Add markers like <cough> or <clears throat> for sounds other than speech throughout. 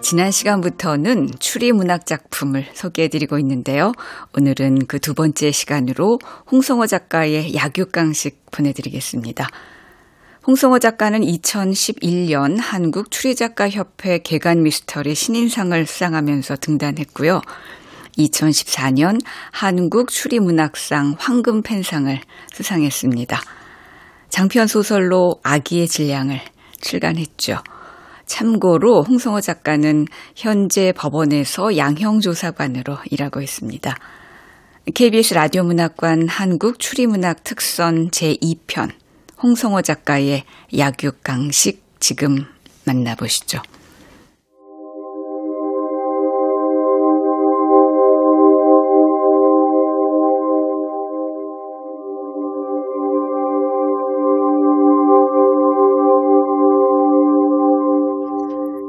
지난 시간부터는 추리 문학 작품을 소개해 드리고 있는데요. 오늘은 그 두 번째 시간으로 홍성호 작가의 약육강식 보내드리겠습니다. 홍성호 작가는 2011년 한국 추리작가협회 개간 미스터리 신인상을 수상하면서 등단했고요. 2014년 한국 추리문학상 황금펜상을 수상했습니다. 장편 소설로 아기의 질량을 출간했죠. 참고로 홍성호 작가는 현재 법원에서 양형조사관으로 일하고 있습니다. KBS 라디오 문학관 한국 추리문학 특선 제2편 홍성호 작가의 약육강식 지금 만나보시죠.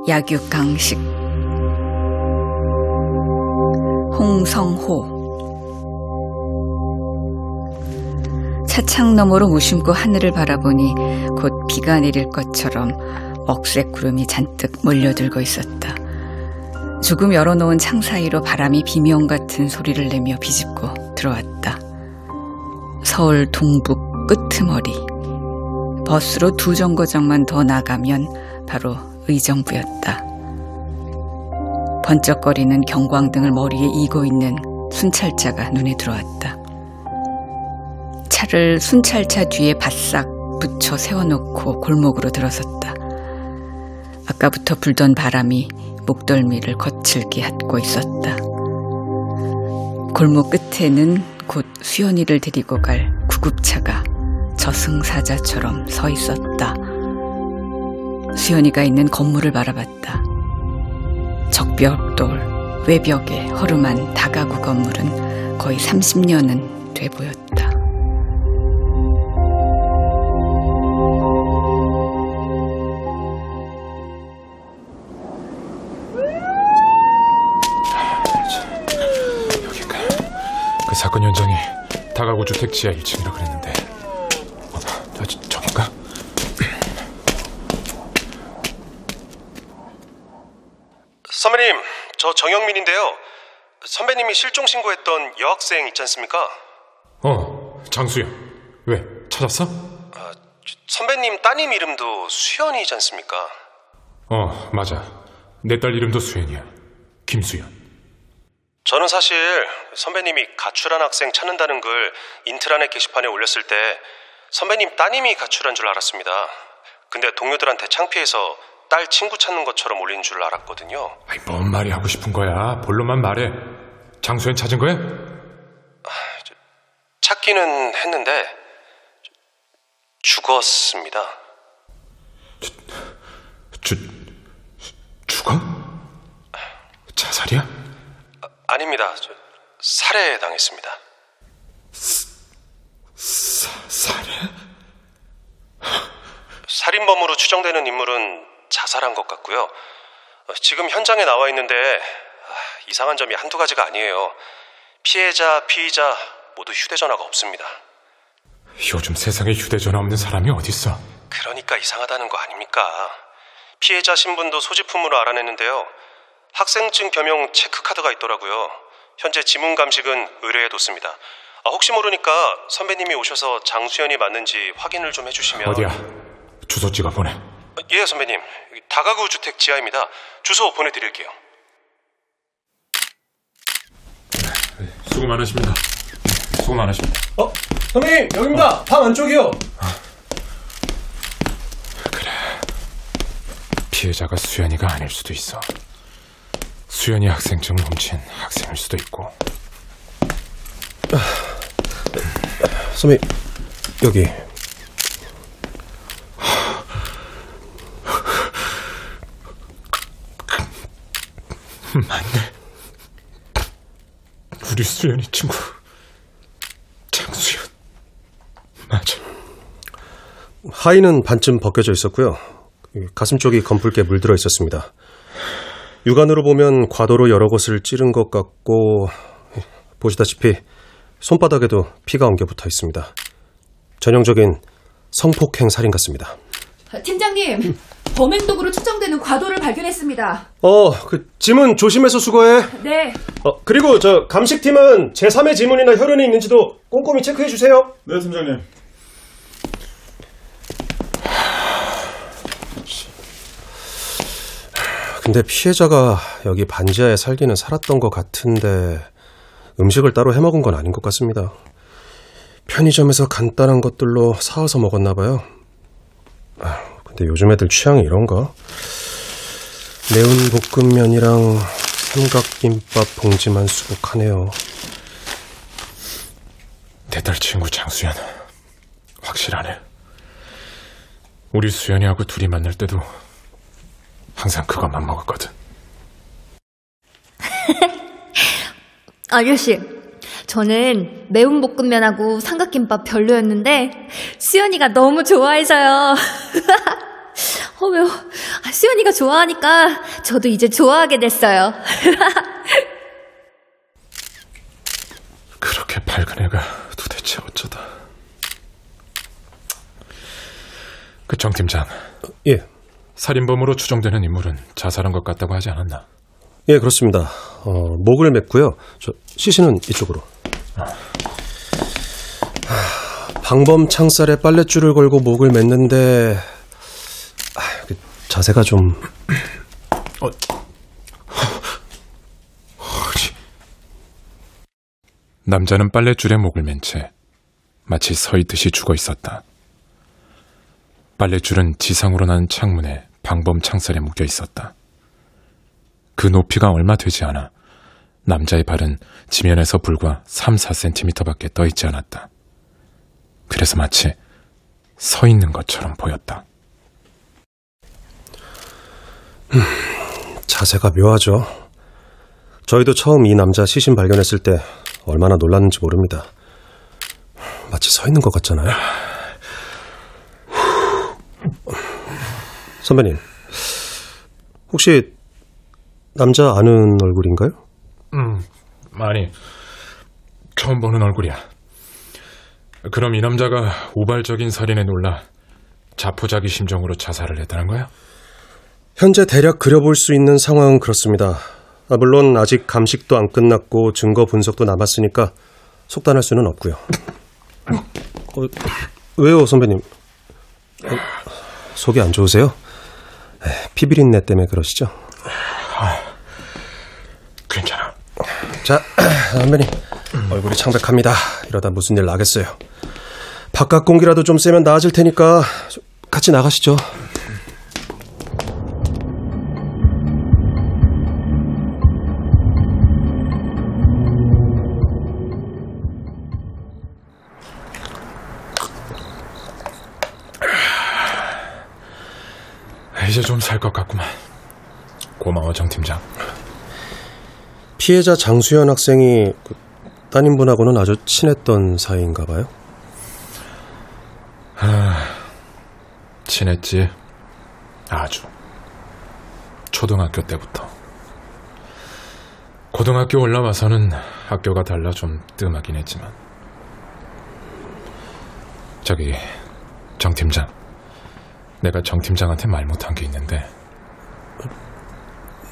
약육강식 홍성호 차창 너머로 무심코 하늘을 바라보니 곧 비가 내릴 것처럼 억색 구름이 잔뜩 몰려들고 있었다. 조금 열어놓은 창 사이로 바람이 비명 같은 소리를 내며 비집고 들어왔다. 서울 동북 끄트머리. 버스로 두 정거장만 더 나가면 바로 의정부였다. 번쩍거리는 경광등을 머리에 이고 있는 순찰자가 눈에 들어왔다. 차를 순찰차 뒤에 바싹 붙여 세워놓고 골목으로 들어섰다. 아까부터 불던 바람이 목덜미를 거칠게 핫고 있었다. 골목 끝에는 곧 수연이를 데리고 갈 구급차가 저승사자처럼 서 있었다. 수연이가 있는 건물을 바라봤다. 적벽돌 외벽에 허름한 다가구 건물은 거의 30년은 돼 보였다. 그 사건 현장이 다가구 주택 지하 1층이라 그랬는데 어, 저, 저긴가? 선배님, 저 정영민인데요. 선배님이 실종 신고했던 여학생 있지 않습니까? 어 장수연 왜 찾았어? 아, 선배님 따님 이름도 수연이지 않습니까? 어 맞아 내 딸 이름도 수연이야 김수연 저는 사실 선배님이 가출한 학생 찾는다는 글 인트라넷 게시판에 올렸을 때 선배님 따님이 가출한 줄 알았습니다. 근데 동료들한테 창피해서 딸 친구 찾는 것처럼 올린 줄 알았거든요. 아이 뭔 말이 하고 싶은 거야 본론만 말해 장수연 찾은 거야? 찾기는 했는데 죽었습니다. 죽 죽어? 자살이야? 아 닙니다. 저, 살해당했습니다. 사, 살해? 살인범으로 추정되는 인물은 자살한 것 같고요. 어, 지금 현장에 나와 있는데 아, 이상한 점이 한두 가지가 아니에요. 피해자, 피의자 모두 휴대전화가 없습니다. 요즘 세상에 휴대전화 없는 사람이 어딨어 그러니까 이상하다는 거 아닙니까? 피해자 신분도 소지품으로 알아냈는데요. 학생증 겸용 체크카드가 있더라고요. 현재 지문 감식은 의뢰해뒀습니다. 아, 혹시 모르니까 선배님이 오셔서 장수연이 맞는지 확인을 좀 해주시면 어디야? 주소 찍어 보내 예 선배님 여기 다가구 주택 지하입니다. 주소 보내드릴게요. 수고 많으십니다 수고 많으십니다 어? 선배님 여기입니다 방 안쪽이요 피해자가 수연이가 아닐 수도 있어. 수연이 학생증을 훔친 학생일 수도 있고. 선배님 여기 우리 수연 이 친구 장수연. 아, 참. 하의는 반쯤 벗겨져 있었고요. 이 가슴 쪽이 검붉게 물들어 있었습니다. 육안으로 보면 과도로 여러 곳을 찌른 것 같고 보시다시피 손바닥에도 피가 엉겨 붙어 있습니다. 전형적인 성폭행 살인 같습니다. 팀장님, 범행도구로 추정되는 과도를 발견했습니다. 어, 그 지문 조심해서 수거해. 네. 어, 그리고 저 감식팀은 제3의 지문이나 혈흔이 있는지도 꼼꼼히 체크해 주세요. 네, 팀장님. 근데 피해자가 여기 반지하에 살기는 살았던 것 같은데 음식을 따로 해 먹은 건 아닌 것 같습니다. 편의점에서 간단한 것들로 사와서 먹었나 봐요. 아, 근데 요즘 애들 취향이 이런가? 매운 볶음면이랑 삼각김밥 봉지만 수북하네요. 내 딸 친구 장수연. 확실하네. 우리 수연이하고 둘이 만날 때도 항상 그것만 먹었거든. <laughs> 아저씨, 저는 매운 볶음면하고 삼각김밥 별로였는데 수연이가 너무 좋아해서요. <laughs> 어, 왜요? 아, 수연이가 좋아하니까 저도 이제 좋아하게 됐어요. <laughs> 그렇게 밝은 애가 도대체 어쩌다. 그 정 팀장, 예, 살인범으로 추정되는 인물은 자살한 것 같다고 하지 않았나? 예, 그렇습니다. 어, 목을 맸고요. 저 시신은 이쪽으로. 하, 방범 창살에 빨랫줄을 걸고 목을 맸는데 아, 그 자세가 좀 남자는 빨랫줄에 목을 맨 채 마치 서 있듯이 죽어 있었다. 빨랫줄은 지상으로 난 창문에 방범 창살에 묶여 있었다. 그 높이가 얼마 되지 않아 남자의 발은 지면에서 불과 3, 4cm밖에 떠 있지 않았다. 그래서 마치 서 있는 것처럼 보였다. 자세가 묘하죠. 저희도 처음 이 남자 시신 발견했을 때 얼마나 놀랐는지 모릅니다. 마치 서 있는 것 같잖아요. 선배님, 혹시 남자 아는 얼굴인가요? 음, 아니, 처음 보는 얼굴이야. 그럼 이 남자가 우발적인 살인에 놀라 자포자기 심정으로 자살을 했다는 거야? 현재 대략 그려볼 수 있는 상황은 그렇습니다. 아, 물론 아직 감식도 안 끝났고 증거 분석도 남았으니까 속단할 수는 없고요. 어, 왜요, 선배님? 어, 속이 안 좋으세요? 에, 피비린내 때문에 그러시죠? 괜찮아. 자, <clears throat> 선배님. 얼굴이 창백합니다. 이러다 무슨 일 나겠어요. 바깥 공기라도 좀 쐬면 나아질 테니까 좀 같이 나가시죠. 좀 살 것 같구만. 고마워, 정 팀장. 피해자 장수현 학생이 그 따님분하고는 아주 친했던 사이인가 봐요. 친했지. 아주. 초등학교 때부터. 고등학교 올라와서는 학교가 달라 좀 뜸하긴 했지만. 저기, 정 팀장. 내가 정 팀장한테 말 못한 게 있는데,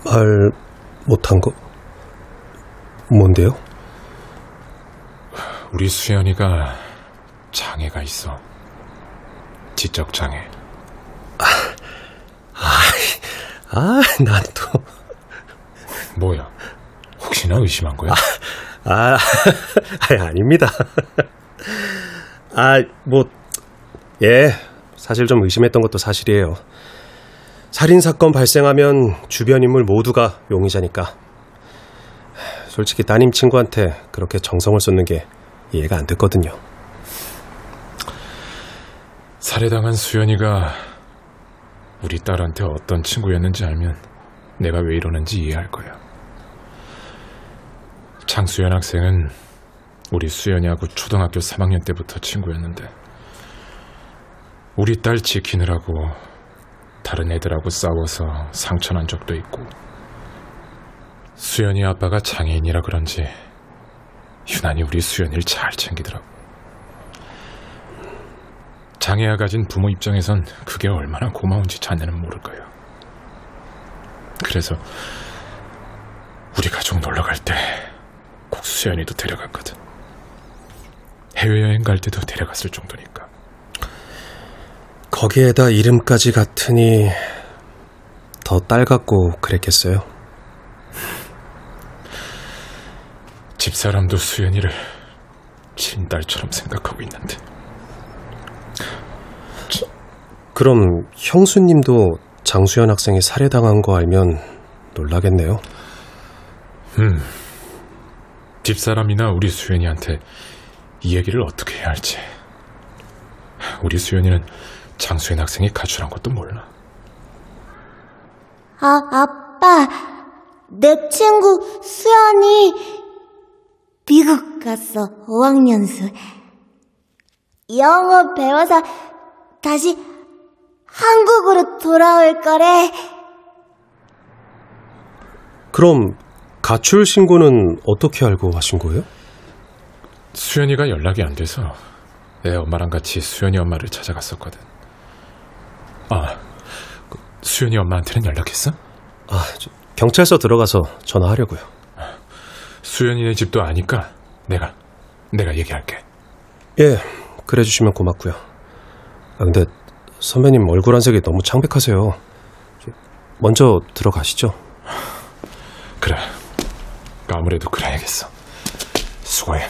말 못한 거 뭔데요? 우리 수연이가 장애가 있어. 지적 장애. 아, 난 또. 뭐야? 혹시나 의심한 거야? 아, 아니, 아닙니다. 아, 뭐, 예. 사실 좀 의심했던 것도 사실이에요. 살인 사건 발생하면 주변 인물 모두가 용의자니까. 솔직히 따님 친구한테 그렇게 정성을 쏟는 게 이해가 안 됐거든요. 살해당한 수연이가 우리 딸한테 어떤 친구였는지 알면 내가 왜 이러는지 이해할 거야. 장수연 학생은 우리 수연이하고 초등학교 3학년 때부터 친구였는데 우리 딸 지키느라고 다른 애들하고 싸워서 상처난 적도 있고 수연이 아빠가 장애인이라 그런지 유난히 우리 수연이를 잘 챙기더라고. 장애아 가진 부모 입장에선 그게 얼마나 고마운지 자네는 모를 거야. 그래서 우리 가족 놀러 갈 때 꼭 수연이도 데려갔거든. 해외여행 갈 때도 데려갔을 정도니까. 거기에다 이름까지 같으니 더 딸 같고 그랬겠어요. 집사람도 수연이를 친딸처럼 생각하고 있는데 그럼 형수님도 장수연 학생이 살해당한 거 알면 놀라겠네요. 음 집사람이나 우리 수연이한테 이 얘기를 어떻게 해야 할지 우리 수연이는 장수연 학생이 가출한 것도 몰라 아, 아빠, 내 친구 수연이 미국 갔어, 어학연수. 영어 배워서 다시 한국으로 돌아올 거래. 그럼 가출 신고는 어떻게 알고 하신 거예요? 수연이가 연락이 안 돼서 애 엄마랑 같이 수연이 엄마를 찾아갔었거든 아그 수연이 엄마한테는 연락했어? 아, 저 경찰서 들어가서 전화하려고요. 수연이네 집도 아니까 내가 내가 얘기할게 예, 그래 주시면 고맙고요. 아, 근데 선배님 얼굴 한색이 너무 창백하세요. 저, 먼저 들어가시죠. 그래. 아무래도 그래야겠어. 수고해.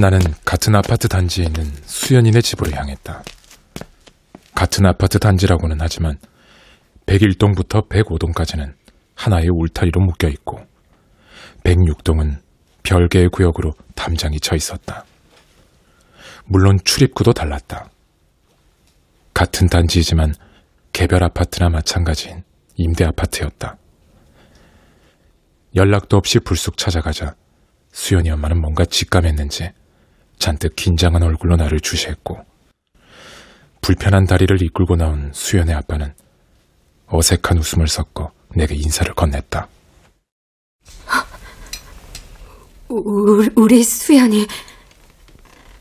나는 같은 아파트 단지에 있는 수연이네 집으로 향했다. 같은 아파트 단지라고는 하지만 101동부터 105동까지는 하나의 울타리로 묶여 있고 106동은 별개의 구역으로 담장이 쳐 있었다. 물론 출입구도 달랐다. 같은 단지이지만 개별 아파트나 마찬가지인 임대 아파트였다. 연락도 없이 불쑥 찾아가자 수연이 엄마는 뭔가 직감했는지 잔뜩 긴장한 얼굴로 나를 주시했고 불편한 다리를 이끌고 나온 수연의 아빠는 어색한 웃음을 섞어 내게 인사를 건넸다. 우, 우리 수연이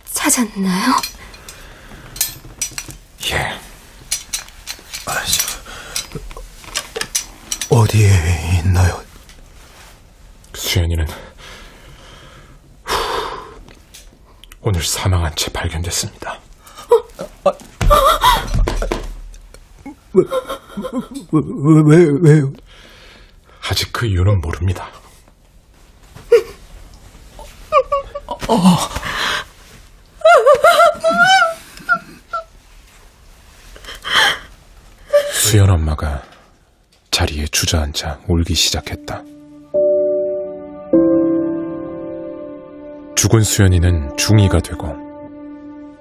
찾았나요? 예. 어디에 있나요? 수연이는 후, 오늘 사망한 채 발견됐습니다. 왜, 왜, 왜요? 아직 그 이유는 모릅니다. 수연 엄마가 자리에 주저앉아 울기 시작했다. 죽은 수연이는 중2가 되고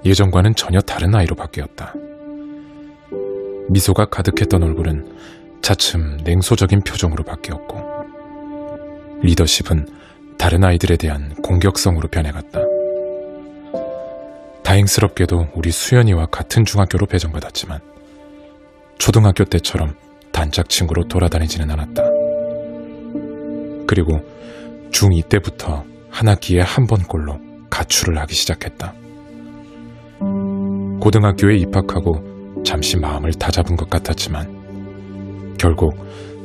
예전과는 전혀 다른 아이로 바뀌었다. 미소가 가득했던 얼굴은 차츰 냉소적인 표정으로 바뀌었고 리더십은 다른 아이들에 대한 공격성으로 변해갔다. 다행스럽게도 우리 수연이와 같은 중학교로 배정받았지만 초등학교 때처럼 단짝 친구로 돌아다니지는 않았다. 그리고 중2 때부터 한 학기에 한 번꼴로 가출을 하기 시작했다. 고등학교에 입학하고 잠시 마음을 다잡은 것 같았지만 결국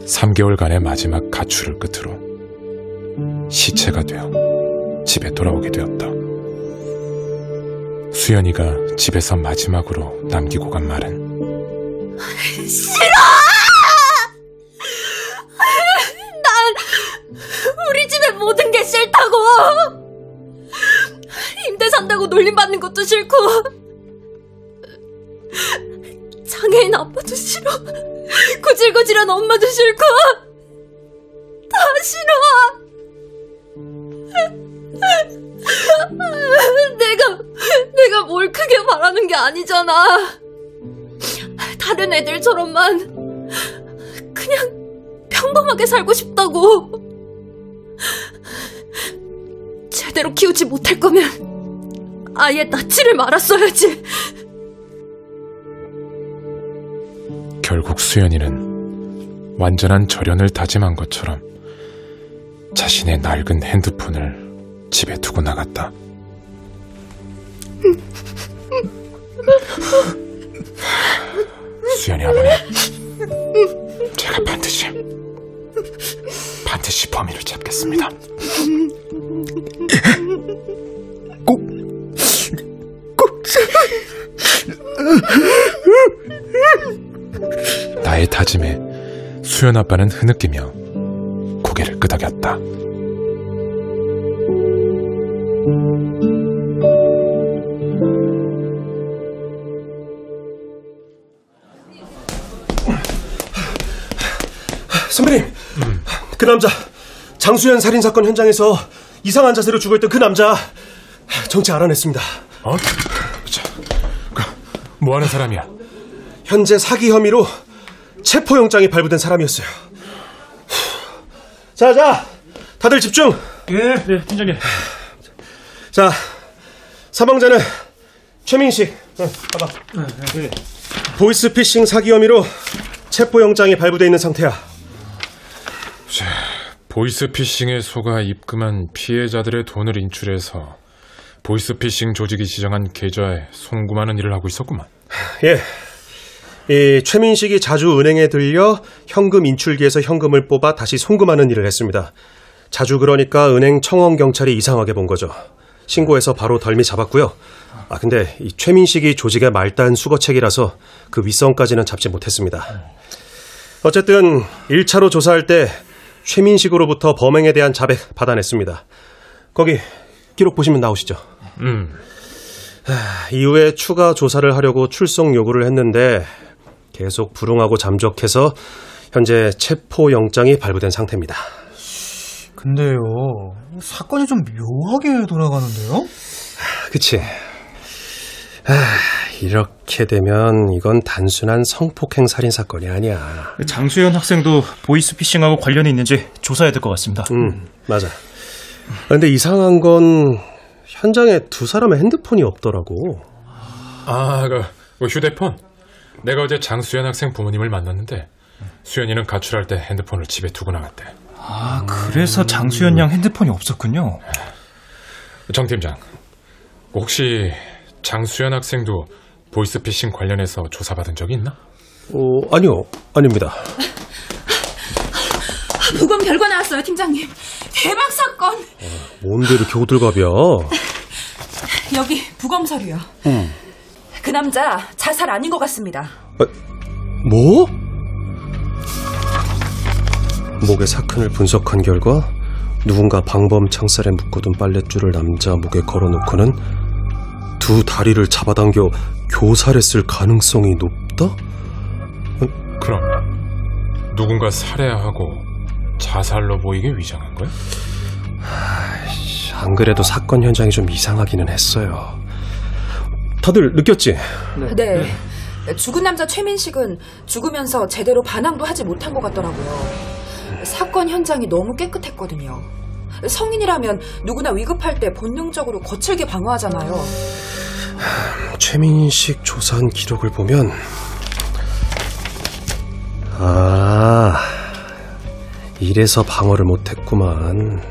3개월간의 마지막 가출을 끝으로 시체가 되어 집에 돌아오게 되었다. 수연이가 집에서 마지막으로 남기고 간 말은 우리 게 싫다고! 임대 산다고 놀림받는 것도 싫고, 장애인 아빠도 싫어. 구질구질한 엄마도 싫고, 다 싫어! 내가, 내가 뭘 크게 바라는 게 아니잖아. 다른 애들처럼만 그냥 평범하게 살고 싶다고. 제대로 키우지 못할 거면 아예 낳지를 말았어야지. 결국 수연이는 완전한 절연을 다짐한 것처럼 자신의 낡은 핸드폰을 집에 두고 나갔다. 수연이 아버님, 제가 반드시 범인을 잡겠습니다. <laughs> 나의 다짐에 수연 아빠는 흐느끼며 고개를 끄덕였다. 선배님, 그 남자 장수현 살인 사건 현장에서 이상한 자세로 죽어있던 그 남자 정체 알아냈습니다. 어? 자, 그, 뭐 하는 사람이야? 현재 사기 혐의로 체포영장이 발부된 사람이었어요. 자, 자, 다들 집중. 예, 네, 팀장님. 자, 사망자는 최민식. 응, 봐봐. 보이스피싱 사기 혐의로 체포영장이 발부돼 있는 상태야. 자, 보이스피싱에 속아 입금한 피해자들의 돈을 인출해서 보이스피싱 조직이 지정한 계좌에 송금하는 일을 하고 있었구만. 예. 이 최민식이 자주 은행에 들려 현금 인출기에서 현금을 뽑아 다시 송금하는 일을 했습니다. 자주 그러니까 은행 청원 경찰이 이상하게 본 거죠. 신고해서 바로 덜미 잡았고요. 아 근데 이 최민식이 조직의 말단 수거책이라서 그 윗선까지는 잡지 못했습니다. 어쨌든 1차로 조사할 때 최민식으로부터 범행에 대한 자백 받아냈습니다. 거기 기록 보시면 나오시죠. 음, 이후에 추가 조사를 하려고 출석 요구를 했는데 계속 불응하고 잠적해서 현재 체포 영장이 발부된 상태입니다. 근데요, 사건이 좀 묘하게 돌아가는데요? 그치? 아, 이렇게 되면 이건 단순한 성폭행 살인 사건이 아니야. 장수현 학생도 보이스피싱하고 관련이 있는지 조사해야 될 것 같습니다. 음, 맞아. 근데 이상한 건 현장에 두 사람의 핸드폰이 없더라고. 아, 그, 그 휴대폰. 내가 어제 장수연 학생 부모님을 만났는데 수연이는 가출할 때 핸드폰을 집에 두고 나갔대. 아, 그래서 장수현 양 핸드폰이 없었군요. 정 팀장, 혹시 장수연 학생도 보이스피싱 관련해서 조사받은 적이 있나? 어, 아니요, 아닙니다. <laughs> 부검 결과 나왔어요, 팀장님. 대박 사건. 뭔데 이렇게 호들갑이야? <laughs> 여기 부검 서류요. 그 남자 자살 아닌 것 같습니다. 뭐? 목의 사큰을 분석한 결과 누군가 방범 창살에 묶어둔 빨랫줄을 남자 목에 걸어놓고는 두 다리를 잡아당겨 교살했을 가능성이 높다? 그럼 누군가 살해하고 자살로 보이게 위장한 거야? 안 그래도 사건 현장이 좀 이상하기는 했어요. 다들 느꼈지? 네. 죽은 남자 최민식은 죽으면서 제대로 반항도 하지 못한 것 같더라고요. 사건 현장이 너무 깨끗했거든요. 성인이라면 누구나 위급할 때 본능적으로 거칠게 방어하잖아요. 최민식 조사한 기록을 보면 아 이래서 방어를 못했구만.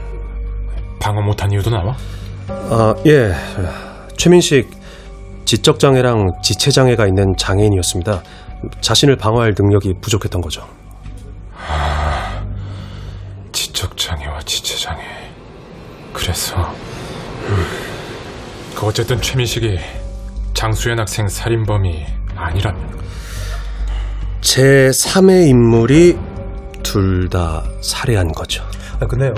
방어 못한 이유도 나와? 아 예, 최민식 지적 장애랑 지체 장애가 있는 장애인이었습니다. 자신을 방어할 능력이 부족했던 거죠. 지적 장애와 지체 장애. 그래서 음, 그 어쨌든 최민식이 장수연 학생 살인범이 아니라면 제 3의 인물이 둘 다 살해한 거죠. 아, 근데요,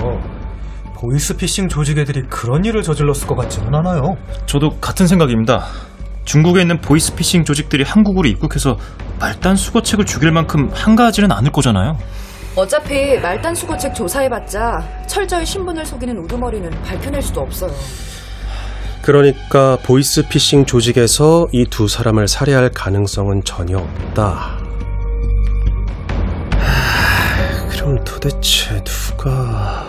보이스피싱 조직 애들이 그런 일을 저질렀을 것 같지는 않아요. 저도 같은 생각입니다. 중국에 있는 보이스피싱 조직들이 한국으로 입국해서 말단 수거책을 죽일 만큼 한가하지는 않을 거잖아요. 어차피 말단 수거책 조사해봤자 철저히 신분을 속이는 우두머리는 밝혀낼 수도 없어요. 그러니까 보이스피싱 조직에서 이 두 사람을 살해할 가능성은 전혀 없다. 하, 그럼 도대체 누가...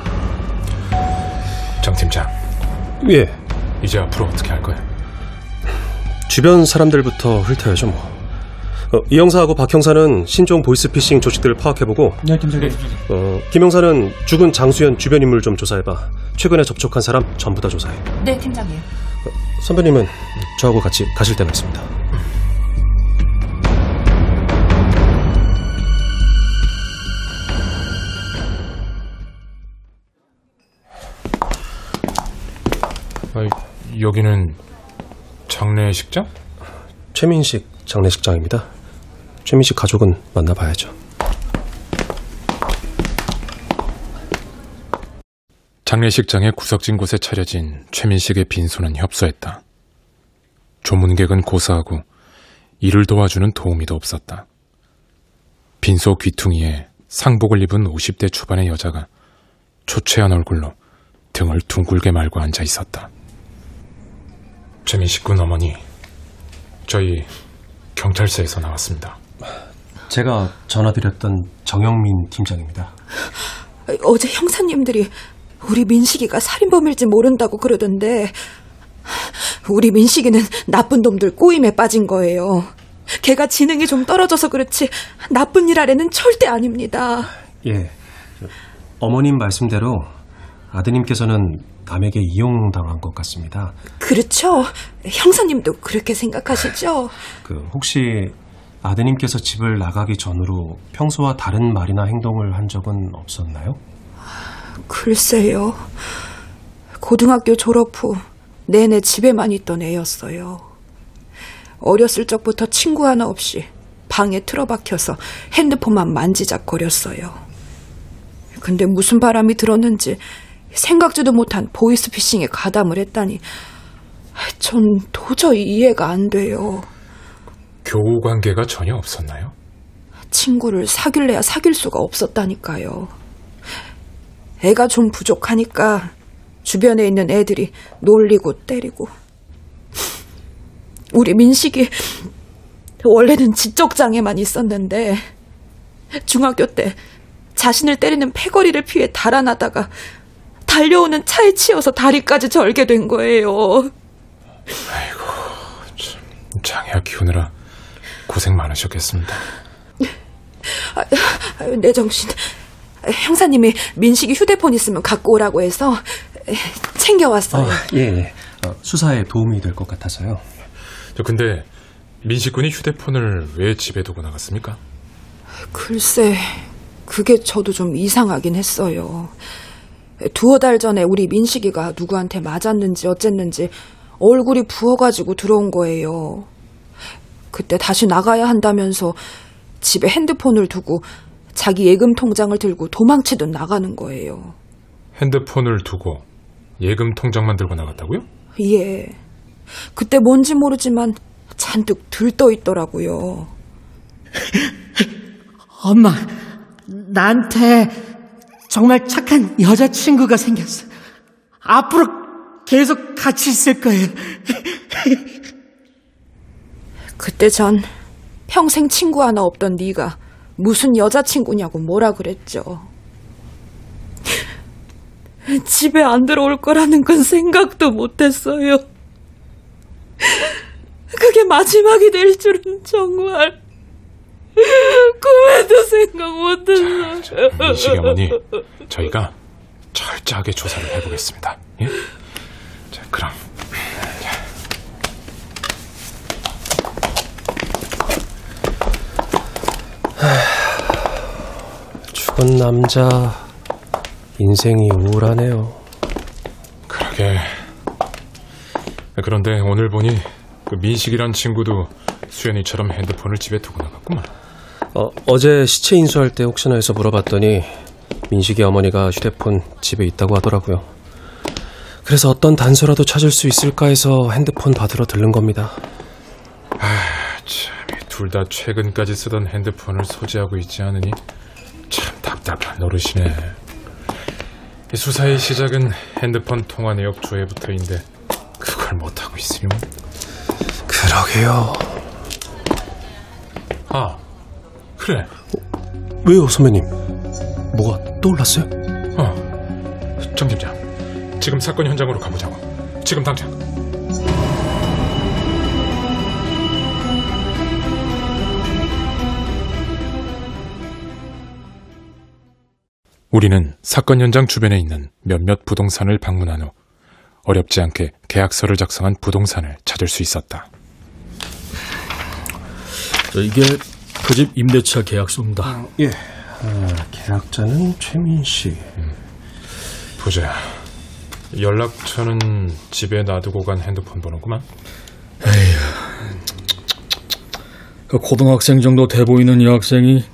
정 팀장, 예, 이제 앞으로 어떻게 할 거야? 주변 사람들부터 훑어야죠 뭐. 어, 이 형사하고 박 형사는 신종 보이스피싱 조직들을 파악해보고 네, 팀장님. 어, 김 형사는 죽은 장수현 주변 인물 좀 조사해봐. 최근에 접촉한 사람 전부 다 조사해. 네, 팀장님. 선배님은 저하고 같이 가실 때가 있습니다. 아, 여기는 장례식장? 최민식 장례식장입니다. 최민식 가족은 만나봐야죠. 장례식장의 구석진 곳에 차려진 최민식의 빈소는 협소했다. 조문객은 고사하고 이를 도와주는 도우미도 없었다. 빈소 귀퉁이에 상복을 입은 50대 초반의 여자가 초췌한 얼굴로 등을 둥글게 말고 앉아 있었다. 최민식 군 어머니, 저희 경찰서에서 나왔습니다. 제가 전화드렸던 정영민 팀장입니다. 어제 형사님들이 우리 민식이가 살인범일지 모른다고 그러던데 우리 민식이는 나쁜 놈들 꼬임에 빠진 거예요. 걔가 지능이 좀 떨어져서 그렇지 나쁜 일 아래는 절대 아닙니다. 예. 어머님 말씀대로 아드님께서는 남에게 이용당한 것 같습니다. 그렇죠. 형사님도 그렇게 생각하시죠? 그 혹시 아드님께서 집을 나가기 전으로 평소와 다른 말이나 행동을 한 적은 없었나요? 글쎄요. 고등학교 졸업 후 내내 집에만 있던 애였어요. 어렸을 적부터 친구 하나 없이 방에 틀어박혀서 핸드폰만 만지작거렸어요. 근데 무슨 바람이 들었는지 생각지도 못한 보이스피싱에 가담을 했다니 전 도저히 이해가 안 돼요. 교우 관계가 전혀 없었나요? 친구를 사귈래야 사귈 수가 없었다니까요. 애가 좀 부족하니까 주변에 있는 애들이 놀리고 때리고. 우리 민식이 원래는 지적장애만 있었는데 중학교 때 자신을 때리는 패거리를 피해 달아나다가 달려오는 차에 치여서 다리까지 절게 된 거예요. 장애아 키우느라 고생 많으셨겠습니다. 아유, 내 정신. 형사님이 민식이 휴대폰 있으면 갖고 오라고 해서 챙겨왔어요. 예, 예. 어, 수사에 도움이 될 것 같아서요. 저 근데 민식 군이 휴대폰을 왜 집에 두고 나갔습니까? 글쎄, 그게 저도 좀 이상하긴 했어요. 두어 달 전에 우리 민식이가 누구한테 맞았는지 어쨌는지 얼굴이 부어가지고 들어온 거예요. 그때 다시 나가야 한다면서 집에 핸드폰을 두고 자기 예금 통장을 들고 도망치듯 나가는 거예요. 핸드폰을 두고 예금 통장만 들고 나갔다고요? 예. 그때 뭔지 모르지만 잔뜩 들떠 있더라고요. <laughs> 엄마, 나한테 정말 착한 여자친구가 생겼어. 앞으로 계속 같이 있을 거예요. <laughs> 그때 전 평생 친구 하나 없던 네가 무슨 여자친구냐고 뭐라 그랬죠. 집에 안 들어올 거라는 건 생각도 못했어요. 그게 마지막이 될 줄은 정말 꿈에도 생각 못했어요. 민식이 어머니, 저희가 철저하게 조사를 해보겠습니다. 예? 자, 그럼 죽은 남자 인생이 우울하네요. 그러게. 그런데 오늘 보니 그 민식이란 친구도 수연이처럼 핸드폰을 집에 두고 나갔구만. 어, 어제 시체 인수할 때 혹시나 해서 물어봤더니 민식이 어머니가 휴대폰 집에 있다고 하더라고요. 그래서 어떤 단서라도 찾을 수 있을까 해서 핸드폰 받으러 들른 겁니다. 둘 다 최근까지 쓰던 핸드폰을 소지하고 있지 않으니 참 답답한 노릇이네. 이 수사의 시작은 핸드폰 통화 내역 조회부터인데 그걸 못하고 있으면. 그러게요. 아, 그래. 왜요, 선배님? 뭐가 떠올랐어요? 어, 정 팀장. 지금 사건 현장으로 가보자고. 지금 당장. 우리는 사건 현장 주변에 있는 몇몇 부동산을 방문한 후 어렵지 않게 계약서를 작성한 부동산을 찾을 수 있었다. 저 이게 그 집 임대차 계약서입니다. 예. 아, 계약자는 최민 씨. 보자. 연락처는 집에 놔두고 간 핸드폰 번호구만. 그 고등학생 정도 돼 보이는 이 학생이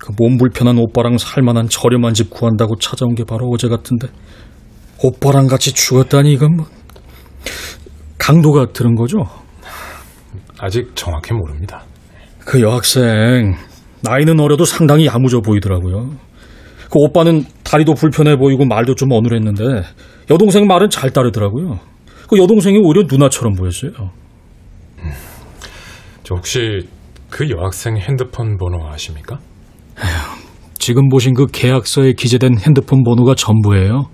그 몸 불편한 오빠랑 살만한 저렴한 집 구한다고 찾아온 게 바로 어제 같은데 오빠랑 같이 죽었다니 이건 뭐 강도가 들은 거죠? 아직 정확히 모릅니다. 그 여학생 나이는 어려도 상당히 야무져 보이더라고요. 그 오빠는 다리도 불편해 보이고 말도 좀 어눌했는데 여동생 말은 잘 따르더라고요. 그 여동생이 오히려 누나처럼 보였어요. 저 혹시 그 여학생 핸드폰 번호 아십니까? 지금 보신 그 계약서에 기재된 핸드폰 번호가 전부예요.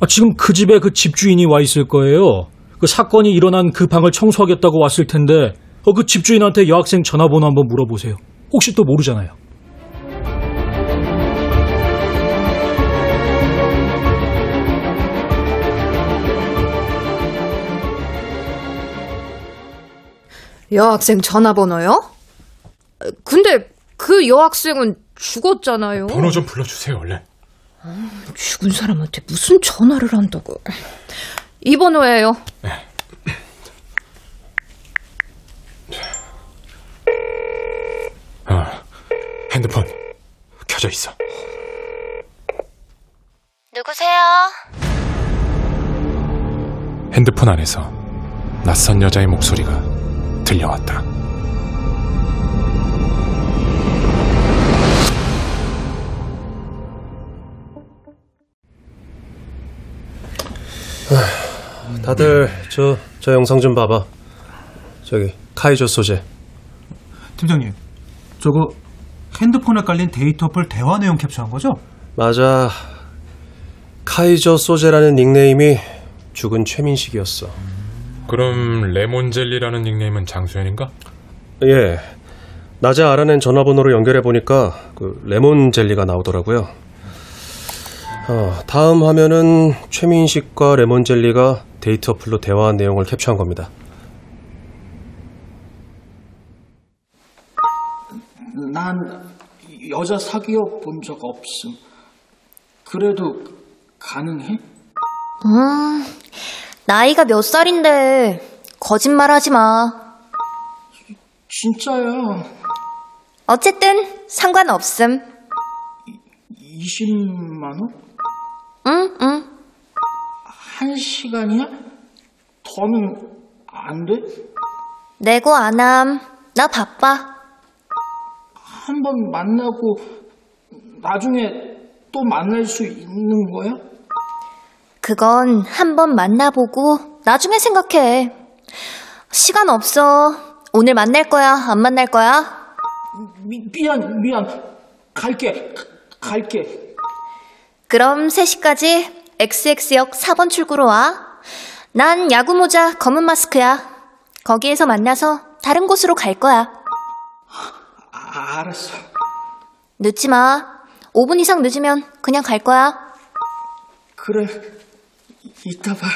아, 지금 그 집에 그 집주인이 와 있을 거예요. 그 사건이 일어난 그 방을 청소하겠다고 왔을 텐데 어, 그 집주인한테 여학생 전화번호 한번 물어보세요. 혹시 또 모르잖아요. 여학생 전화번호요? 근데 그 여학생은 죽었잖아요. 번호 좀 불러주세요, 얼른. 죽은 사람한테 무슨 전화를 한다고. 이 번호예요. 아, 핸드폰 켜져 있어. 누구세요? 핸드폰 안에서 낯선 여자의 목소리가 들려왔다. 다들 저, 저 영상 좀 봐봐. 저기, 카이저 소재. 팀장님, 저거 핸드폰에 깔린 데이터풀 대화 내용 캡처한 거죠? 맞아. 카이저 소재라는 닉네임이 죽은 최민식이었어. 그럼 레몬젤리라는 닉네임은 장수현인가? 예. 낮에 알아낸 전화번호로 연결해 보니까 그 레몬 젤리가 나오더라고요. 어, 다음 화면은 최민식과 레몬 젤리가 데이터 풀로 대화한 내용을 캡처한 겁니다. 난 여자 사귀어 본 적 없음. 그래도 가능해? 음, 나이가 몇 살인데 거짓말 하지 마. 진짜야. 어쨌든 상관없음. 20만 원? 응, 응. 한 시간이야? 더는 안 돼? 내고 안 함. 나 바빠. 한 번 만나고 나중에 또 만날 수 있는 거야? 그건 한 번 만나보고 나중에 생각해. 시간 없어. 오늘 만날 거야? 안 만날 거야? 미, 미안, 미안. 갈게. 가- 갈게. 그럼 3시까지 XX역 4번 출구로 와. 난 야구 모자 검은 마스크야. 거기에서 만나서 다른 곳으로 갈 거야. 아, 알았어. 늦지 마. 5분 이상 늦으면 그냥 갈 거야. 그래. 이따 봐.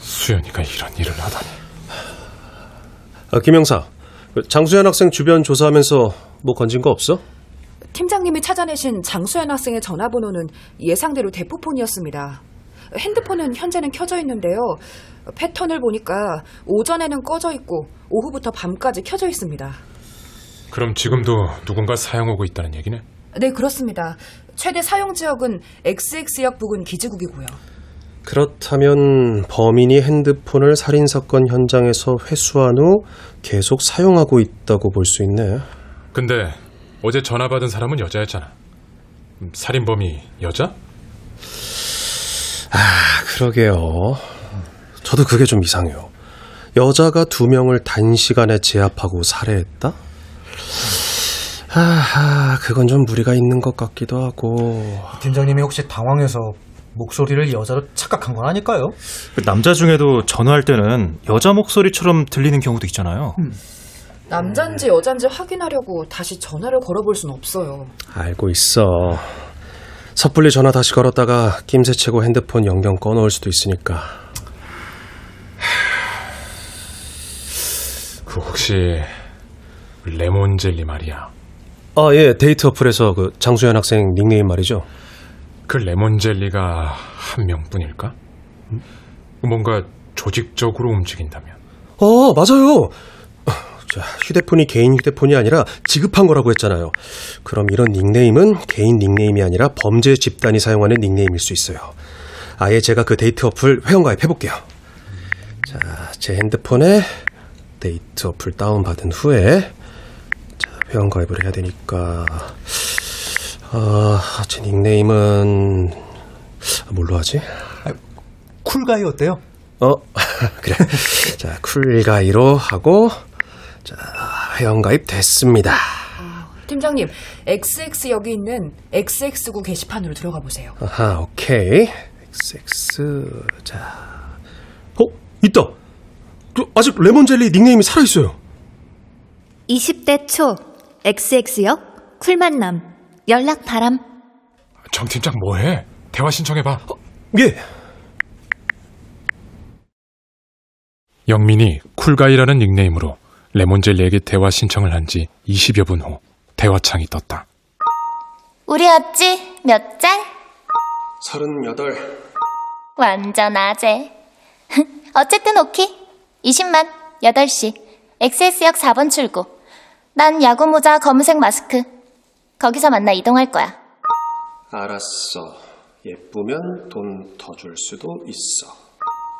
수연이가 이런 일을 하다니. 아, 김영사, 그 장수현 학생 주변 조사하면서 뭐 건진 거 없어? 팀장님이 찾아내신 장수현 학생의 전화번호는 예상대로 대포폰이었습니다. 핸드폰은 현재는 켜져 있는데요. 패턴을 보니까 오전에는 꺼져 있고 오후부터 밤까지 켜져 있습니다. 그럼 지금도 누군가 사용하고 있다는 얘기네? 네, 그렇습니다. 최대 사용 지역은 XX역 부근 기지국이고요. 그렇다면 범인이 핸드폰을 살인 사건 현장에서 회수한 후 계속 사용하고 있다고 볼 수 있네. 근데 어제 전화 받은 사람은 여자였잖아. 음, 살인범이 여자? 아, 그러게요. 저도 그게 좀 이상해요. 여자가 두 명을 단시간에 제압하고 살해했다? 아, 그건 좀 무리가 있는 것 같기도 하고. 팀장님이 혹시 당황해서 목소리를 여자로 착각한 건 아닐까요? 그 남자 중에도 전화할 때는 여자 목소리처럼 들리는 경우도 있잖아요. 남잔지 여잔지 확인하려고 다시 전화를 걸어볼 순 없어요. 알고 있어. 섣불리 전화 다시 걸었다가 낌새 채고 핸드폰 영영 꺼놓을 수도 있으니까. 그 혹시 레몬 젤리 말이야. 아, 예, 데이트 어플에서 그 장수현 학생 닉네임 말이죠. 그 레몬 젤리가 한 명뿐일까? 뭔가 조직적으로 움직인다면. 어, 맞아요. 자, 휴대폰이 개인 휴대폰이 아니라 지급한 거라고 했잖아요. 그럼 이런 닉네임은 개인 닉네임이 아니라 범죄 집단이 사용하는 닉네임일 수 있어요. 아예 제가 그 데이트 어플 회원 가입 해볼게요. 자, 제 핸드폰에 데이트 어플 다운받은 후에 자, 회원 가입을 해야 되니까 아, 제 닉네임은 뭘로 하지? 쿨가이 어때요? 어, <laughs> 그래. 자, 쿨가이로 하고, 자, 회원가입 됐습니다. 팀장님, XX 여기 있는 XX구 게시판으로 들어가 보세요. 아하, 오케이. XX, 자. 어, 있다! 저, 아직 레몬젤리 닉네임이 살아있어요. 20대 초 XX역 쿨만남 연락 바람 정 팀장 뭐해? 대화 신청해봐. 예. 영민이 쿨가이라는 닉네임으로 레몬젤리에게 대화 신청을 한 지 20여 분 후 대화창이 떴다. 우리 앞지 몇 짤? 서른여덟. 완전 아재 <laughs> 어쨌든 오케이 20만 8시 XS역 4번 출구 난 야구 모자 검은색 마스크 거기서 만나 이동할 거야 알았어. 예쁘면 돈 더 줄 수도 있어.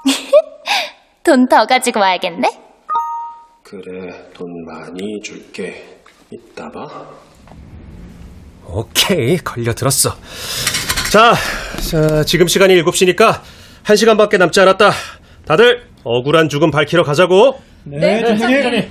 <laughs> 돈 더 가지고 와야겠네 그래, 돈 많이 줄게. 이따 봐. 오케이, 걸려들었어. 자, 자, 지금 시간이 7시니까 1시간밖에 남지 않았다. 다들 억울한 죽음 밝히러 가자고. 네, 팀장님.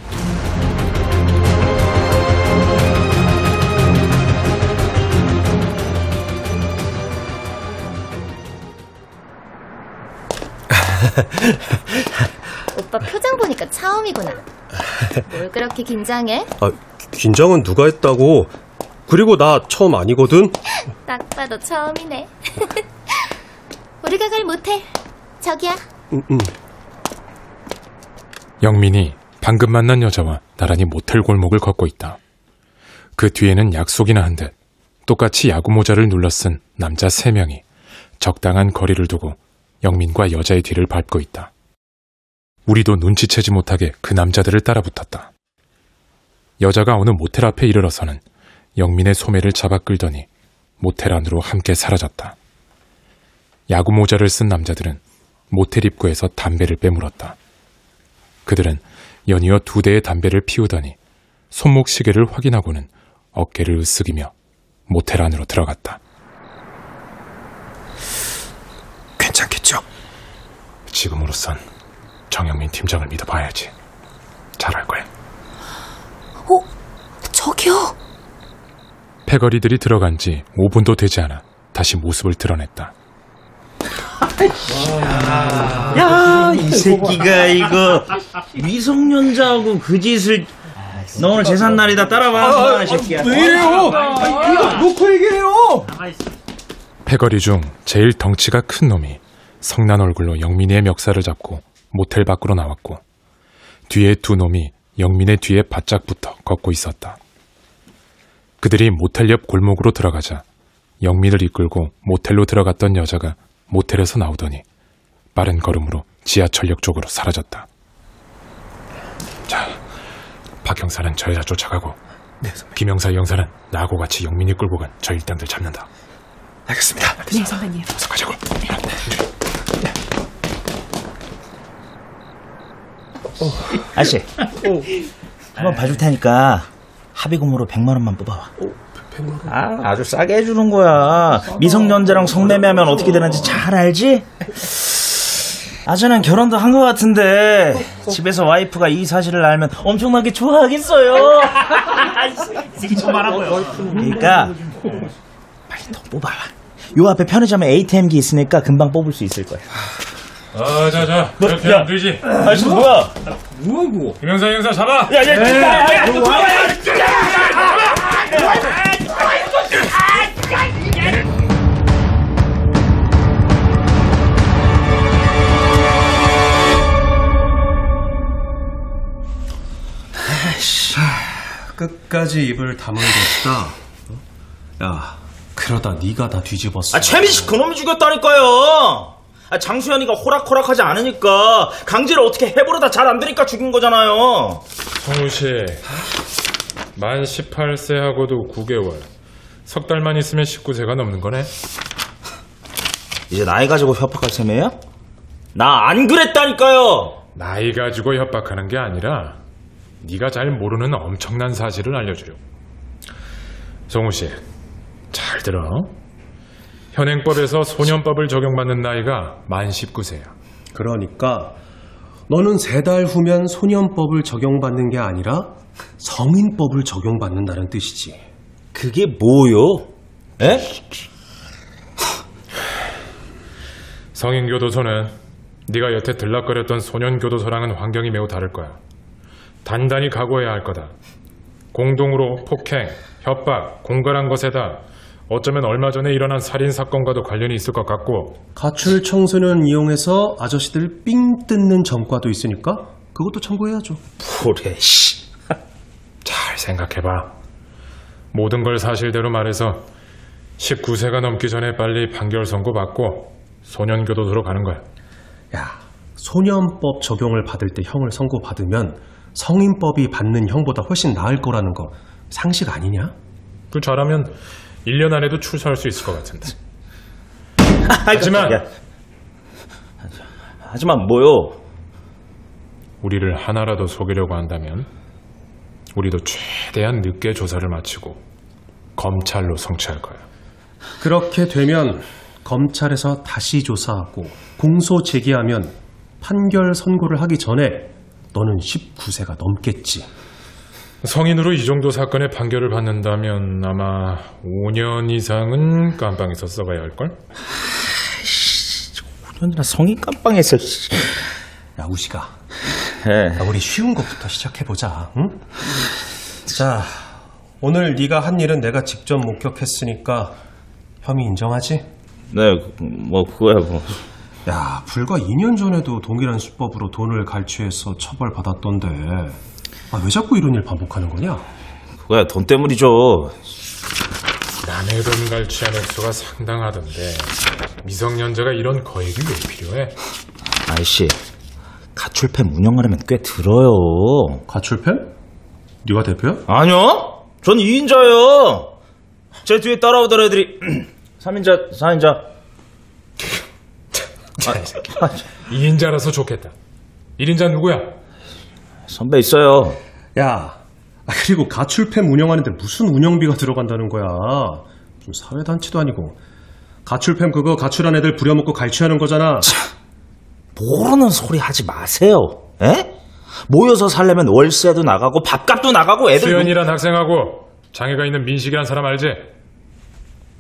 오빠 표정 보니까 처음이구나 뭘 그렇게 긴장해? 아, 긴장은 누가 했다고? 그리고 나 처음 아니거든? <laughs> 딱 봐도 처음이네 <laughs> 우리가 갈 모텔 저기야 음, 음. 영민이 방금 만난 여자와 나란히 모텔 골목을 걷고 있다. 그 뒤에는 약속이나 한 듯 똑같이 야구 모자를 눌러 쓴 남자 세명이 적당한 거리를 두고 영민과 여자의 뒤를 밟고 있다. 우리도 눈치채지 못하게 그 남자들을 따라붙었다. 여자가 어느 모텔 앞에 이르러서는 영민의 소매를 잡아 끌더니 모텔 안으로 함께 사라졌다. 야구 모자를 쓴 남자들은 모텔 입구에서 담배를 빼물었다. 그들은 연이어 두 대의 담배를 피우더니 손목 시계를 확인하고는 어깨를 으쓱이며 모텔 안으로 들어갔다. 괜찮겠죠? 지금으로선 정영민 팀장을 믿어봐야지. 잘할 거야. 어? 저기요. 패거리들이 들어간 지 5분도 되지 않아 다시 모습을 드러냈다. 야, 이 새끼가 이거 미성년자하고 그 짓을 너 오늘 재산 날이다 따라와, 이 새끼야. 왜 이래요? 아, 놓고 얘기해요. 패거리 중 제일 덩치가 큰 놈이 성난 얼굴로 영민이의 멱살을 잡고 모텔 밖으로 나왔고 뒤에 두 놈이 영민의 뒤에 바짝 붙어 걷고 있었다. 그들이 모텔 옆 골목으로 들어가자 영민을 이끌고 모텔로 들어갔던 여자가 모텔에서 나오더니 빠른 걸음으로 지하철역 쪽으로 사라졌다. 자, 박 형사는 저 여자 쫓아가고 김형사 형사는 나하고 같이 영민이 끌고 간 저 일당들 잡는다. 알겠습니다. 네, 선배님. 어서 가자고. 아씨, 한번 봐줄 테니까 합의금으로 100만 원만 뽑아와. 아, 아주 싸게 해주는 거야. 미성년자랑 성매매하면 어떻게 되는지 잘 알지? 아저는 결혼도 한 것 같은데 집에서 와이프가 이 사실을 알면 엄청나게 좋아하겠어요. 이 새끼 좀 말하고요. 그러니까 빨리 더 뽑아봐. 요 앞에 편의점에 ATM기 있으니까 금방 뽑을 수 있을 거야. 아, 자, 자. 뭐, 이렇게 야. 안 되지. 아, 저 뭐야? 뭐하고? 김영사 형사 잡아! 야, 야, 야, 야, 야, 뭐 야, 끝까지 입을 다물고 있다. 야, 그러다 네가 다 뒤집었어. 아, 최민 씨 그놈이 죽였다니까요. 아, 장수현이가 호락호락하지 않으니까 강제로 어떻게 해보려다 잘 안 되니까 죽인 거잖아요. 성우 씨, 만 18세하고도 9개월. 석 달만 있으면 19세가 넘는 거네. 이제 나이 가지고 협박할 셈이에요? 나 안 그랬다니까요. 나이 가지고 협박하는 게 아니라 네가 잘 모르는 엄청난 사실을 알려주려고. 성우 씨, 잘 들어. 현행법에서 소년법을 적용받는 나이가 만 19세야. 그러니까 너는 세 달 후면 소년법을 적용받는 게 아니라 성인법을 적용받는다는 뜻이지. 그게 뭐요? 에? 성인 교도소는 네가 여태 들락거렸던 소년 교도소랑은 환경이 매우 다를 거야. 단단히 각오해야 할 거다. 공동으로 폭행, 협박, 공갈한 것에다 어쩌면 얼마 전에 일어난 살인 사건과도 관련이 있을 것 같고 가출 청소년 이용해서 아저씨들 삥 뜯는 전과도 있으니까 그것도 참고해야죠. 뭐래, 씨. <laughs> 잘 생각해봐. 모든 걸 사실대로 말해서 19세가 넘기 전에 빨리 판결 선고 받고 소년교도소로 가는 거야. 야, 소년법 적용을 받을 때 형을 선고 받으면 성인법이 받는 형보다 훨씬 나을 거라는 거 상식 아니냐? 그 잘하면 1년 안에도 출소할 수 있을 것 같은데. <laughs> 하지만 야, 하지만 뭐요? 우리를 하나라도 속이려고 한다면 우리도 최대한 늦게 조사를 마치고 검찰로 성취할 거야. 그렇게 되면 검찰에서 다시 조사하고 공소 제기하면 판결 선고를 하기 전에 너는 19세가 넘겠지. 성인으로 이 정도 사건의 판결을 받는다면 아마 5년 이상은 깜빵에서 써봐야 할걸? 5년이나 성인 깜빵에서. 야, 우시가. 네. 야, 우리 쉬운 것부터 시작해보자. 응? 자, 오늘 네가 한 일은 내가 직접 목격했으니까 혐의 인정하지? 네, 뭐 그거야 뭐. 야, 불과 2년 전에도 동일한 수법으로 돈을 갈취해서 처벌받았던데 아, 왜 자꾸 이런 일 반복하는 거냐? 그거야 돈 때문이죠. 남의 돈 갈취한 액수가 상당하던데 미성년자가 이런 거액이 왜 필요해? 아이씨, 가출팸 운영하려면 꽤 들어요. 가출팸? 네가 대표야? 아니요. 전 2인자예요. 제 뒤에 따라오던 애들이 3인자, 4인자. 아, 2인자라서 좋겠다. 1인자 누구야? 선배 있어요. 야, 아, 그리고 가출팸 운영하는데 무슨 운영비가 들어간다는 거야? 무슨 사회단체도 아니고 가출팸 그거 가출한 애들 부려먹고 갈취하는 거잖아. 모르는 소리 하지 마세요. 에? 모여서 살려면 월세도 나가고 밥값도 나가고 애들 수연이란 학생하고 장애가 있는 민식이란 사람 알지?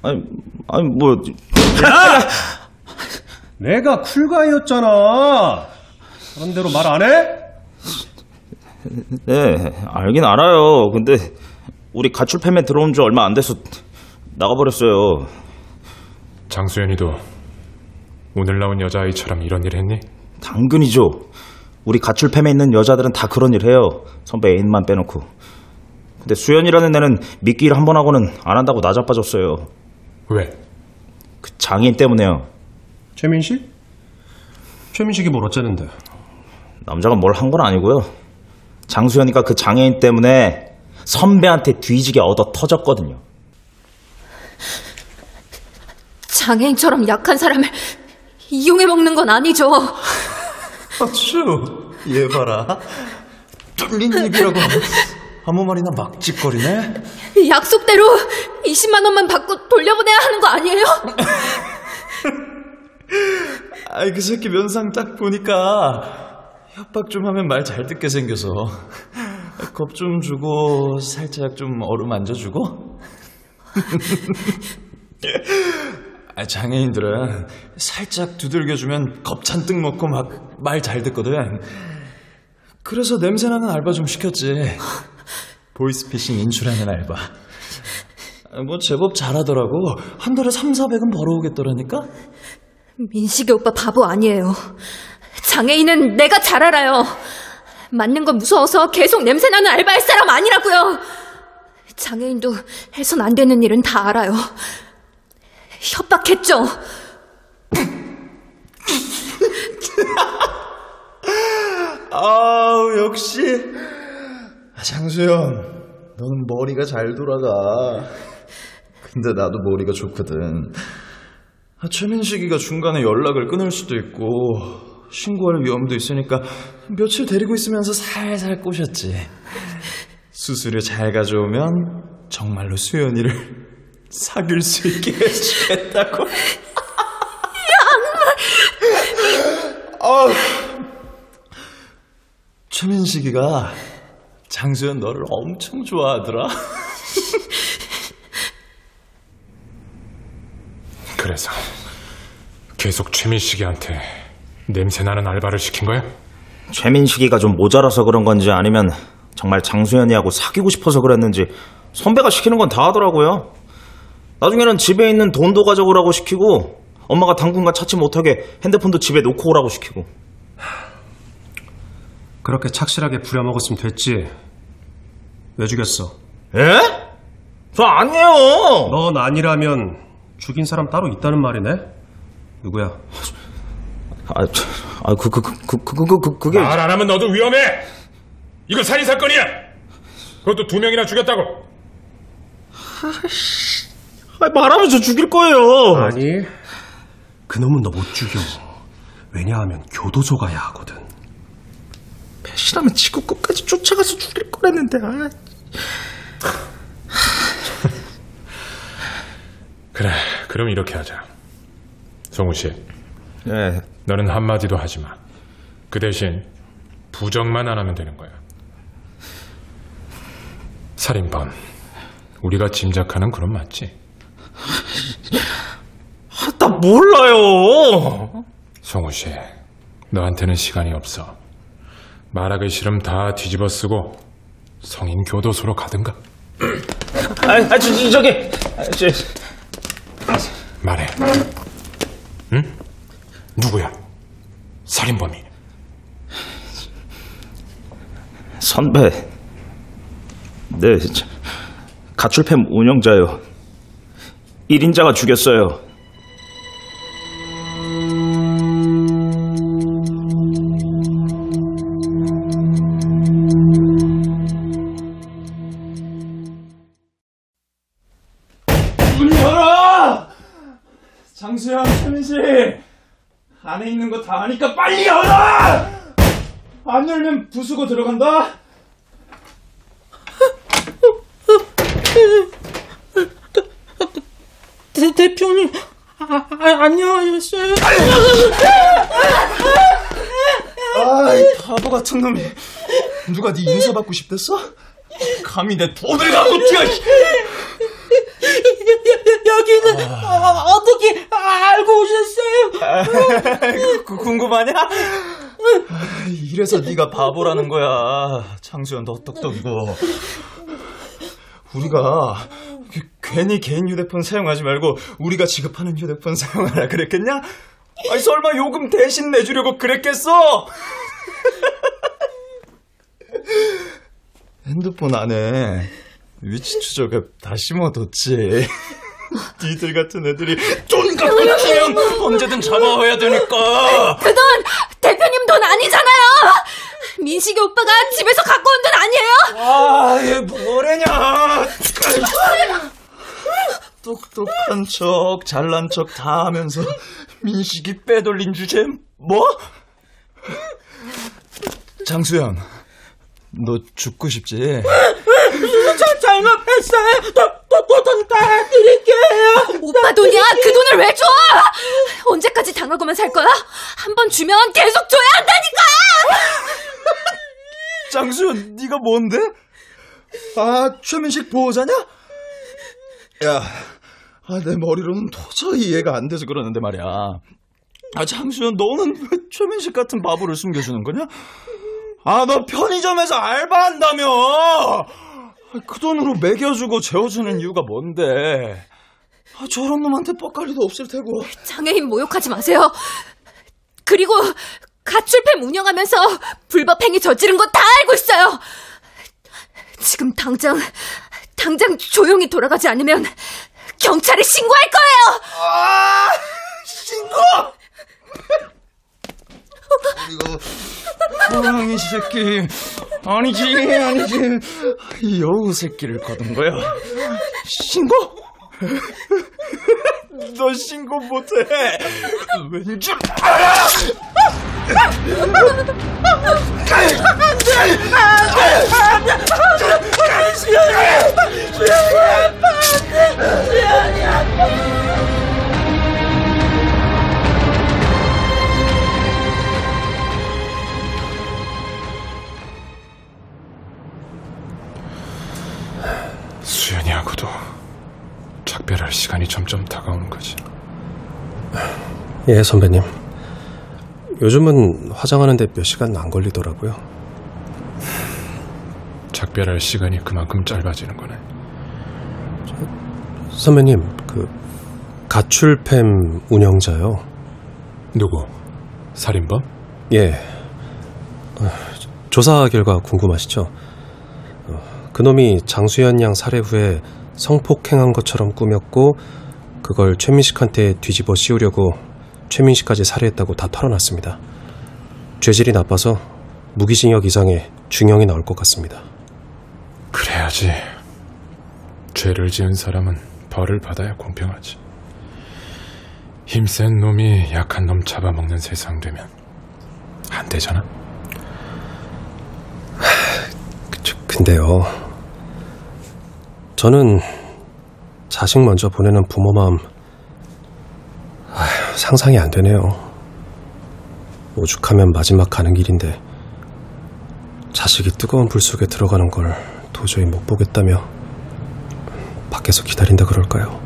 아니, 아니 뭐 <laughs> 내가 쿨가이였잖아. 사람대로 말 안 해? 네, 알긴 알아요. 근데 우리 가출팸에 들어온 지 얼마 안 돼서 나가버렸어요. 장수연이도 오늘 나온 여자아이처럼 이런 일 했니? 당근이죠. 우리 가출팸에 있는 여자들은 다 그런 일 해요. 선배 애인만 빼놓고. 근데 수연이라는 애는 미끼 일 한 번 하고는 안 한다고 나자빠졌어요. 왜? 그 장애인 때문에요. 최민식? 최민식이 뭘 어쩌는데? 남자가 뭘 한 건 아니고요. 장수연이가 그 장애인 때문에 선배한테 뒤지게 얻어 터졌거든요. 장애인처럼 약한 사람을 이용해 먹는 건 아니죠. 아쭈, 얘 봐라. 뚫린 입이라고. 아무 말이나 막 짓거리네? 약속대로 20만 원만 받고 돌려보내야 하는 거 아니에요? 아이, 그 새끼 면상 딱 보니까 협박 좀 하면 말 잘 듣게 생겨서. <laughs> 겁 좀 주고, 살짝 좀 어루만져주고. <laughs> 아, 장애인들은 살짝 두들겨주면 겁 잔뜩 먹고 막 말 잘 듣거든. 그래서 냄새나는 알바 좀 시켰지. 보이스피싱 인출하는 알바. 아, 뭐 제법 잘하더라고. 한 달에 3, 400은 벌어오겠더라니까? 민식이 오빠 바보 아니에요. 장애인은 내가 잘 알아요. 맞는 건 무서워서 계속 냄새나는 알바할 사람 아니라고요. 장애인도 해선 안 되는 일은 다 알아요. 협박했죠. <laughs> 아우 역시 장수연 너는 머리가 잘 돌아가 근데 나도 머리가 좋거든 아, 최민식이가 중간에 연락을 끊을 수도 있고 신고할 위험도 있으니까 며칠 데리고 있으면서 살살 꼬셨지 수수료 잘 가져오면 정말로 수연이를 사귈 수 있게 해주겠다고 아 최민식이가 장수연 너를 엄청 좋아하더라. 그래서 계속 최민식이한테 냄새나는 알바를 시킨 거야? 최민식이가 좀 모자라서 그런 건지 아니면 정말 장수연이하고 사귀고 싶어서 그랬는지 선배가 시키는 건 다 하더라고요. 나중에는 집에 있는 돈도 가져오라고 시키고 엄마가 당분간 찾지 못하게 핸드폰도 집에 놓고 오라고 시키고 그렇게 착실하게 부려먹었으면 됐지. 왜 죽였어? 에? 저 아니에요. 넌 아니라면 죽인 사람 따로 있다는 말이네. 누구야? <laughs> 아, 저, 아, 그, 그, 그, 그, 그, 그, 그, 그게. 말 안 하면 너도 위험해! 이거 살인 사건이야! 그것도 두 명이나 죽였다고! 아, 말하면 저 죽일 거예요. 아니, 그놈은 너 못 죽여. 왜냐하면 교도소 가야 하거든. 배신하면 지구 끝까지 쫓아가서 죽일 거랬는데, 아. 그래, 그럼 이렇게 하자. 성우 씨. 네. 너는 한마디도 하지 마. 그 대신 부정만 안 하면 되는 거야. 살인범. 우리가 짐작하는 그런 맞지? <laughs> 아, 나 몰라요. 성우 씨, 너한테는 시간이 없어. 말하기 싫음 다 뒤집어 쓰고 성인 교도소로 가든가. <clears throat> 아, 아, 저, 저, 저기. 아, 저, 말해. 응? 누구야? 살인범이. 선배. 네, 저, 가출팸 운영자요. 1인자가 죽였어요. 안에 있는 거 다 아니까 빨리 열어! 안 열면 부수고 들어간다? 대, 대표님, 아, 아, 안녕하셨어요? 아이, 바보 같은 놈이. 누가 네 인사 받고 싶댔어? 감히 내 돈을 갖고 튀어! 여기는 어, 어떻게 알고 오셨어요? <laughs> 그, 궁금하냐? 아, 이래서 네가 바보라는 거야. 장수연, 너 똑똑이고. 우리가 그- 괜히 개인 휴대폰 사용하지 말고 우리가 지급하는 휴대폰 사용하라 그랬겠냐? 아니 설마 요금 대신 내주려고 그랬겠어? <laughs> 핸드폰 안에 위치 추적 앱 다 심어뒀지. <laughs> 니들 같은 애들이 돈 갖고 튀면 언제든 잡아와야 되니까. 그 돈 대표님 돈 아니잖아요. 민식이 오빠가 집에서 갖고 온 돈 아니에요? 아, 얘 뭐래냐? 똑똑한 척, 잘난 척 다 하면서 민식이 빼돌린 주제 뭐? 장수연, 너 죽고 싶지? 저 잘못했어요. 또또돈 따드릴게요. 오빠 돈이야? 그 돈을 왜 줘? 언제까지 당하고만 살 거야? 한 번 주면 계속 줘야 한다니까! <laughs> 장수현, 네가 뭔데? 아, 최민식 보호자냐? 야, 아, 내 머리로는 도저히 이해가 안 돼서 그러는데 말이야. 아, 장수현, 너는 왜 최민식 같은 바보를 숨겨주는 거냐? 아, 너 편의점에서 알바한다며! 아, 그 돈으로 먹여주고 재워주는 이유가 뭔데? 아, 저런 놈한테 뻑갈 리도 없을 테고. 장애인 모욕하지 마세요. 그리고 가출팸 운영하면서 불법 행위 저지른 거 다 알고 있어요. 지금 당장 당장 조용히 돌아가지 않으면 경찰에 신고할 거예요. 아, 신고! 이거 호랑이 새끼 아니지 아니지. 이 여우 새끼를 거둔 거야. 신고? <laughs> 너 신고 못해. 왠지 알아 수연이하고도 작별할 시간이 점점 다가오는 거지. 예, 선배님. 요즘은 화장하는데 몇 시간 안 걸리더라고요. 작별할 시간이 그만큼 짧아지는 거네. 선배님, 그 가출팸 운영자요. 누구? 살인범? 예. 어, 조사 결과 궁금하시죠? 어, 그놈이 장수현 양 살해 후에 성폭행한 것처럼 꾸몄고 그걸 최민식한테 뒤집어 씌우려고 최민식까지 살해했다고 다 털어놨습니다. 죄질이 나빠서 무기징역 이상의 중형이 나올 것 같습니다. 그래야지. 죄를 지은 사람은 벌을 받아야 공평하지. 힘센 놈이 약한 놈 잡아먹는 세상 되면 안 되잖아. 근데요. 저는 자식 먼저 보내는 부모 마음 아휴, 상상이 안 되네요. 오죽하면 마지막 가는 길인데 자식이 뜨거운 불 속에 들어가는 걸 도저히 못 보겠다며 밖에서 기다린다 그럴까요?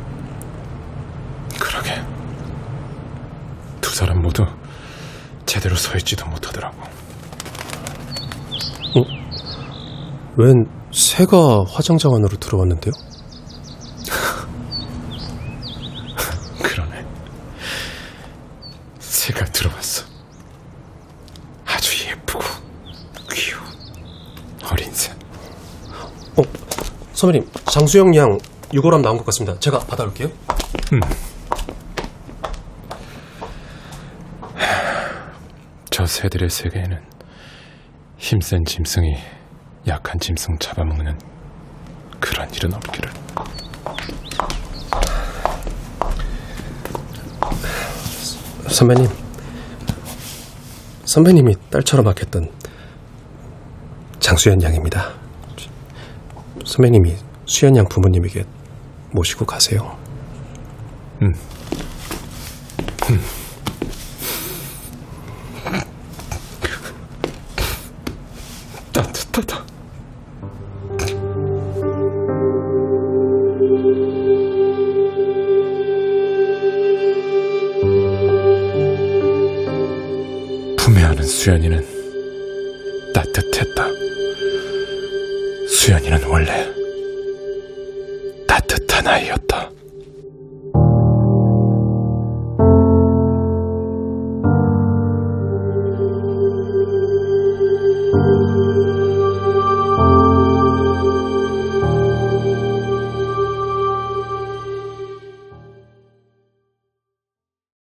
그러게. 두 사람 모두 제대로 서 있지도 못하더라고. 어? 웬 새가 화장장 안으로 들어왔는데요? <laughs> 그러네. 새가 들어왔어. 아주 예쁘고 귀여운 어린 새. 어, 선배님, 장수영 양 6호람 나온 것 같습니다. 제가 받아올게요. 음. 저 새들의 세계에는 힘센 짐승이 약한 짐승 잡아먹는 그런 일은 없기를. 선배님, 선배님이 딸처럼 아꼈던 장수연 양입니다. 선배님이 수연 양 부모님에게 모시고 가세요. 음. 음.